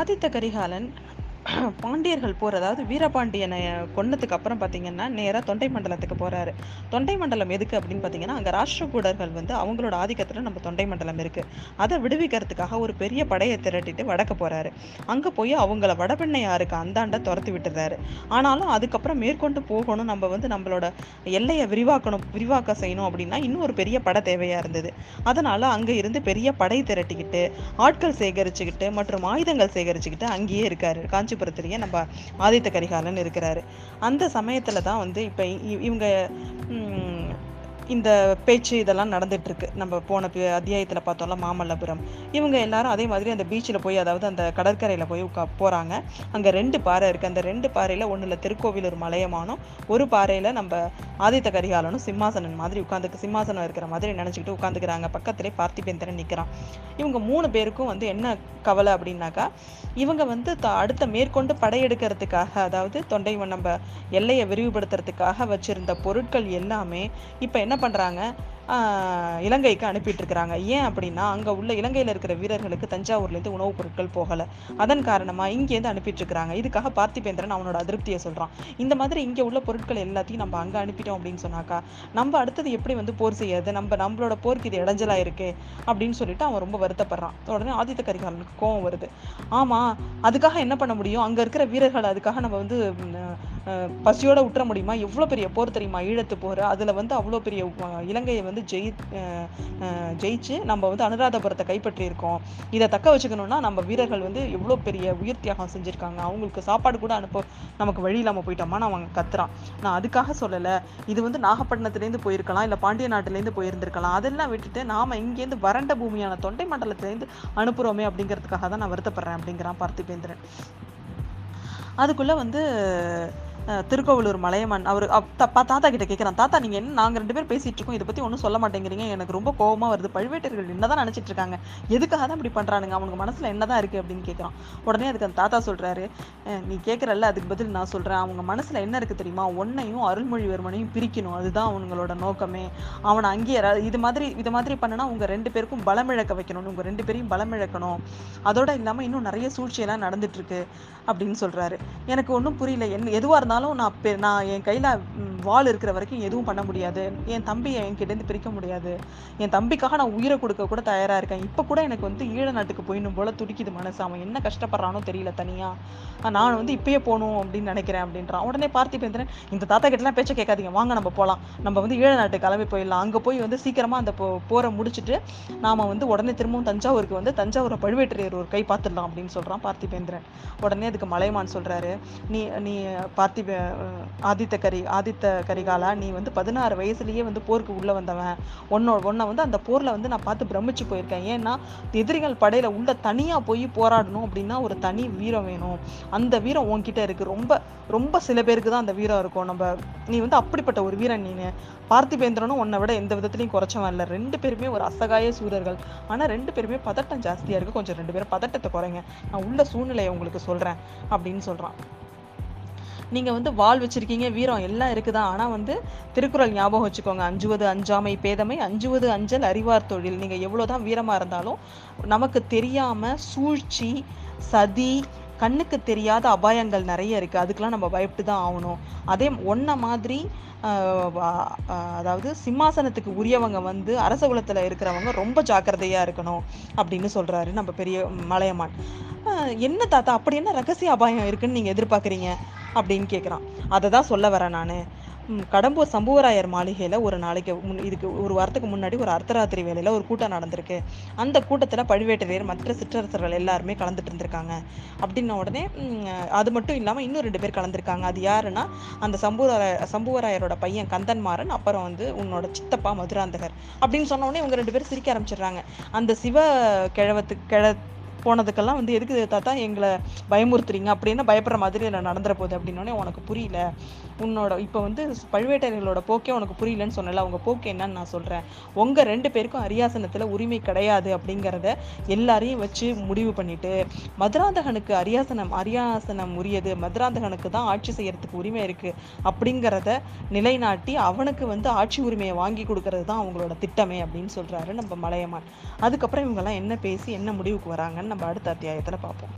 ஆதித்த கரிகாலன் பாண்டியர்கள் போர் அதாவது வீரபாண்டியனை கொன்னதுக்கு அப்புறம் பார்த்தீங்கன்னா நேராக தொண்டை மண்டலத்துக்கு போகிறாரு தொண்டை மண்டலம் எதுக்கு அப்படின்னு பார்த்தீங்கன்னா அங்கே ராஷ்டிரகூடர்கள் வந்து அவங்களோட ஆதிக்கத்தில் நம்ம தொண்டை மண்டலம் இருக்குது அதை விடுவிக்கிறதுக்காக ஒரு பெரிய படையை திரட்டிட்டு வடக்க போகிறாரு அங்கே போய் அவங்கள வடபெண்ணையாருக்கு அந்தாண்ட துரத்தி விட்டுறாரு. ஆனாலும் அதுக்கப்புறம் மேற்கொண்டு போகணும் நம்ம வந்து நம்மளோட எல்லையை விரிவாக்கணும் விரிவாக்க செய்யணும் அப்படின்னா இன்னும் ஒரு பெரிய படை தேவையாக இருந்தது. அதனால் அங்கே இருந்து பெரிய படை திரட்டிக்கிட்டு ஆட்கள் சேகரிச்சுக்கிட்டு மற்றும் ஆயுதங்கள் சேகரிச்சுக்கிட்டு அங்கேயே இருக்காரு. காஞ்சிபுரத்துலேயே நம்ம ஆதித்த கரிகாலன் இருக்கிறாரு. அந்த சமயத்துல தான் வந்து இப்ப இவங்க இந்த பேச்சு இதெல்லாம் நடந்துட்டு இருக்கு நம்ம போன அத்தியாயத்தில் பார்த்தோம்ல மாமல்லபுரம். இவங்க எல்லாரும் அதே மாதிரி அந்த பீச்சில் போய் அதாவது அந்த கடற்கரையில் போய் உட்கா போகிறாங்க அங்கே ரெண்டு பாறை இருக்கு. அந்த ரெண்டு பாறையில் ஒண்ணுல திருக்கோவிலூர் மலையமானும் ஒரு பாறையில் நம்ம ஆதித்த கரிகாலனும் சிம்மாசனன் மாதிரி உட்காந்துக்கு சிம்மாசனம் இருக்கிற மாதிரி நினச்சிக்கிட்டு உட்காந்துக்கிறாங்க. பக்கத்திலே பார்த்திபேந்திரன் நிற்கிறான் இவங்க மூணு பேருக்கும் வந்து என்ன கவலை அப்படின்னாக்கா இவங்க வந்து த- அடுத்த மேற்கொண்டு படையெடுக்கிறதுக்காக அதாவது தொண்டை நம்ம எல்லையை விரிவுபடுத்துறதுக்காக வச்சிருந்த பொருட்கள் எல்லாமே இப்போ என்ன பண்ணுறாங்க இலங்கைக்கு அனுப்பிட்டுருக்கிறாங்க. ஏன் அப்படின்னா அங்கே உள்ள இலங்கையில் இருக்கிற வீரர்களுக்கு தஞ்சாவூர்லேருந்து உணவுப் பொருட்கள் போகலை. அதன் காரணமாக இங்கேருந்து அனுப்பிட்டுருக்கிறாங்க. இதுக்காக பார்த்திபேந்திரன் அவனோட அதிருப்தியை சொல்கிறான் இந்த மாதிரி இங்கே உள்ள பொருட்கள் எல்லாத்தையும் நம்ம அங்கே அனுப்பிட்டோம் அப்படின்னு சொன்னாக்கா நம்ம அடுத்தது எப்படி வந்து போர் செய்யறது? நம்ம நம்மளோட போருக்கு இது இடைஞ்சலாக இருக்கு அப்படின்னு சொல்லிட்டு அவன் ரொம்ப வருத்தப்படுறான். உடனே ஆதித்த கரிகாலனுக்கு கோவம் வருது. ஆமாம் அதுக்காக என்ன பண்ண முடியும்? அங்கே இருக்கிற வீரர்கள் அதுக்காக நம்ம வந்து பசியோட விட்டுற முடியுமா? எவ்வளோ பெரிய போர் தெரியுமா? ஈழத்து போர். அதில் வந்து அவ்வளோ பெரிய இலங்கையை வந்து ஜெயி ஜெயிச்சு நம்ம வந்து அனுராதபுரத்தை கைப்பற்றியிருக்கோம். இதை தக்க வச்சுக்கணும்னா நம்ம வீரர்கள் வந்து எவ்வளோ பெரிய உயிர் தியாகம் செஞ்சுருக்காங்க. அவங்களுக்கு சாப்பாடு கூட அனுப்ப நமக்கு வழி இல்லாம போயிட்டோமான்னு அவங்க கத்துறான். நான் அதுக்காக சொல்லலை. இது வந்து நாகப்பட்டினத்துலேருந்து போயிருக்கலாம் இல்லை பாண்டிய நாட்டிலேருந்து போயிருந்திருக்கலாம். அதெல்லாம் விட்டுட்டு நாம் இங்கேருந்து வறண்ட பூமியான தொண்டை மண்டலத்திலேருந்து அனுப்புகிறோமே அப்படிங்கிறதுக்காக தான் நான் வருத்தப்படுறேன் அப்படிங்கிறான் பார்த்திபேந்திரன். அதுக்குள்ளே வந்து திருக்கோவிலூர் மலையமான் அவர் தாத்தா கிட்ட கேட்குறான் தாத்தா நீங்கள் என்ன நாங்கள் ரெண்டு பேர் பேசிகிட்டு இருக்கோம். இதை பற்றி ஒன்றும் சொல்ல மாட்டேங்கிறீங்க. எனக்கு ரொம்ப கோபமாக வருது. பழுவேட்டர்கள் என்னதான் நினச்சிட்டு இருக்காங்க. எதுக்காக தான் இப்படி பண்ணுறானுங்க அவனுக்கு மனசுல என்னதான் இருக்குது அப்படின்னு கேட்குறான் உடனே அதுக்கு அந்த தாத்தா சொல்கிறாரு நீ கேட்குறல்ல அதுக்கு பதில் நான் சொல்கிறேன் அவங்க மனசில் என்ன இருக்குது தெரியுமா? ஒன்னையும் அருள்மொழிவர்மனையும் பிரிக்கணும். அதுதான் அவங்களோட நோக்கமே. அவனை அங்கேயே இது மாதிரி இது மாதிரி பண்ணுனா உங்கள் ரெண்டு பேருக்கும் பலமிழக்க வைக்கணும்னு வைக்கணும் ரெண்டு பேரையும் பலமிழக்கணும் அதோட இல்லாமல் இன்னும் நிறைய சூழ்ச்சியெல்லாம் நடந்துட்டுருக்கு அப்படின்னு சொல்கிறாரு எனக்கு ஒன்றும் புரியல. என்ன எதுவாக இருந்தாலும் நான் பெ- நான் என் கையில் வால் வாள் இருக்கிற வரைக்கும் எதுவும் பண்ண முடியாது. என் தம்பியை என்கிட்டேருந்து பிரிக்க முடியாது. என் தம்பிக்காக நான் உயிரை கொடுக்க கூட தயாராக இருக்கேன். இப்போ கூட எனக்கு வந்து ஈழ நாட்டுக்கு போயிடணும் போல துடிக்குது மனசு. அவன் என்ன கஷ்டப்படுறானோ தெரியல தனியாக நான் வந்து இப்பயே போகணும் அப்படின்னு நினைக்கிறேன் அப்படின்றான். உடனே பார்த்திபேந்திரன் இந்த தாத்தா கிட்டலாம் பேச்ச கேட்காதீங்க. வாங்க நம்ம போகலாம் நம்ம வந்து ஈழ நாட்டுக்கு கிளம்பி போயிடலாம். அங்கே போய் வந்து சீக்கிரமாக அந்த போ போரை முடிச்சிட்டு நாம் வந்து உடனே திரும்பவும் தஞ்சாவூருக்கு வந்து தஞ்சாவூரை பழுவேட்டரையர் ஒரு கை பார்த்துடலாம் அப்படின்னு சொல்கிறான் பார்த்திபேந்திரன். உடனே அதுக்கு மலையமான் சொல்கிறாரு நீ நீ பார்த்திப ஆதித்த கரி ஆதித்த கரிகாலா நீ வந்து பதினாறு வயசுலேயே வந்து போருக்கு உள்ளே வந்தவன். உன்னோட ஒன்றை வந்து அந்த போரில் வந்து நான் பார்த்து பிரமிச்சு போயிருக்கேன். ஏன்னா எதிரிகள் படையில் உள்ள தனியாக போய் போராடணும் அப்படின்னா ஒரு தனி வீரம் வேணும். அந்த வீரம் உன்கிட்ட இருக்கு. ரொம்ப ரொம்ப சில பேருக்கு தான் அந்த வீரம் இருக்கும். நம்ம நீ வந்து அப்படிப்பட்ட ஒரு வீரன் நீ பார்த்திபேந்திரனும் உன்னை விட எந்த விதத்துலையும் குறைச்சவன் இல்லை. ரெண்டு பேருமே ஒரு அசகாய சூரர்கள். ஆனால் ரெண்டு பேருமே பதட்டம் ஜாஸ்தியாக இருக்குது கொஞ்சம் ரெண்டு பேரும் பதட்டத்தை குறைங்க. நான் உள்ள சூழ்நிலையை உங்களுக்கு சொல்கிறேன் அப்படின்னு சொல்கிறான் நீங்கள் வந்து வாள் வச்சுருக்கீங்க வீரம் எல்லாம் இருக்குதா? ஆனால் வந்து திருக்குறள் ஞாபகம் வச்சுக்கோங்க. அஞ்சுவது அஞ்சாமை பேதமை அஞ்சுவது அஞ்சல் அறிவார் தொழில். எவ்வளோ தான் வீரமாக இருந்தாலும் நமக்கு தெரியாமல் சூழ்ச்சி சதி கண்ணுக்கு தெரியாத அபாயங்கள் நிறைய இருக்குது அதுக்கெலாம் நம்ம பயப்பட்டு தான் ஆகணும். அதே ஒன்றை மாதிரி அதாவது சிம்மாசனத்துக்கு உரியவங்க வந்து அரச குலத்தில் இருக்கிறவங்க ரொம்ப ஜாக்கிரதையாக இருக்கணும் அப்படின்னு சொல்கிறாரு நம்ம பெரிய மலையமான். என்ன தாத்தா? அப்படி என்ன ரகசிய அபாயம் இருக்குன்னு நீங்கள் எதிர்பார்க்குறீங்க? அப்படின்னு கேட்குறான் அதை தான் சொல்ல வரேன் நான். கடம்பூர் சம்புவராயர் மாளிகையில் ஒரு நாளைக்கு முன் இதுக்கு ஒரு வாரத்துக்கு முன்னாடி ஒரு அர்த்தராத்திரி வேலையில் ஒரு கூட்டம் நடந்திருக்கு. அந்த கூட்டத்தில் பழுவேட்டரையர் மற்ற சிற்றரசர்கள் எல்லாருமே கலந்துட்டு இருந்திருக்காங்க. அப்படின்ன உடனே அது மட்டும் இல்லாமல் இன்னும் ரெண்டு பேர் கலந்துருக்காங்க. அது யாருன்னா அந்த சம்புவராய சம்புவராயரோட பையன் கந்தன்மாறன் அப்புறம் வந்து உன்னோட சித்தப்பா மதுராந்தகர் அப்படின்னு சொன்ன உடனே இவங்க ரெண்டு பேரும் சிரிக்க ஆரம்பிச்சிடுறாங்க. அந்த சிவ கிழவத்து கிழ போனதுக்கெல்லாம் வந்து எதுக்கு தாத்தா எங்களை பயமுறுத்துறீங்க? அப்படின்னு பயப்படுற மாதிரி நான் நடந்துற போகுது. அப்படின்னோடனே உனக்கு புரியல. உன்னோட இப்போ வந்து பழுவேட்டரையர்களோட போக்கே உனக்கு புரியலன்னு சொன்னல அவங்க போக்கு என்னன்னு நான் சொல்கிறேன் உங்கள் ரெண்டு பேருக்கும் அரியாசனத்தில் உரிமை கிடையாது. அப்படிங்கிறத எல்லாரையும் வச்சு முடிவு பண்ணிட்டு மதுராந்தகனுக்கு அரியாசனம் அரியாசனம் உரியது. மதுராந்தகனுக்கு தான் ஆட்சி செய்யறதுக்கு உரிமை இருக்குது அப்படிங்கிறத நிலைநாட்டி அவனுக்கு வந்து ஆட்சி உரிமையை வாங்கி கொடுக்கறது தான் அவங்களோட திட்டமே அப்படின்னு சொல்கிறாரு நம்ம மலையமான். அதுக்கப்புறம் இவங்கெல்லாம் என்ன பேசி என்ன முடிவுக்கு வராங்கன்னு நம்ம அடுத்த அத்தியாயத்துல பார்ப்போம்.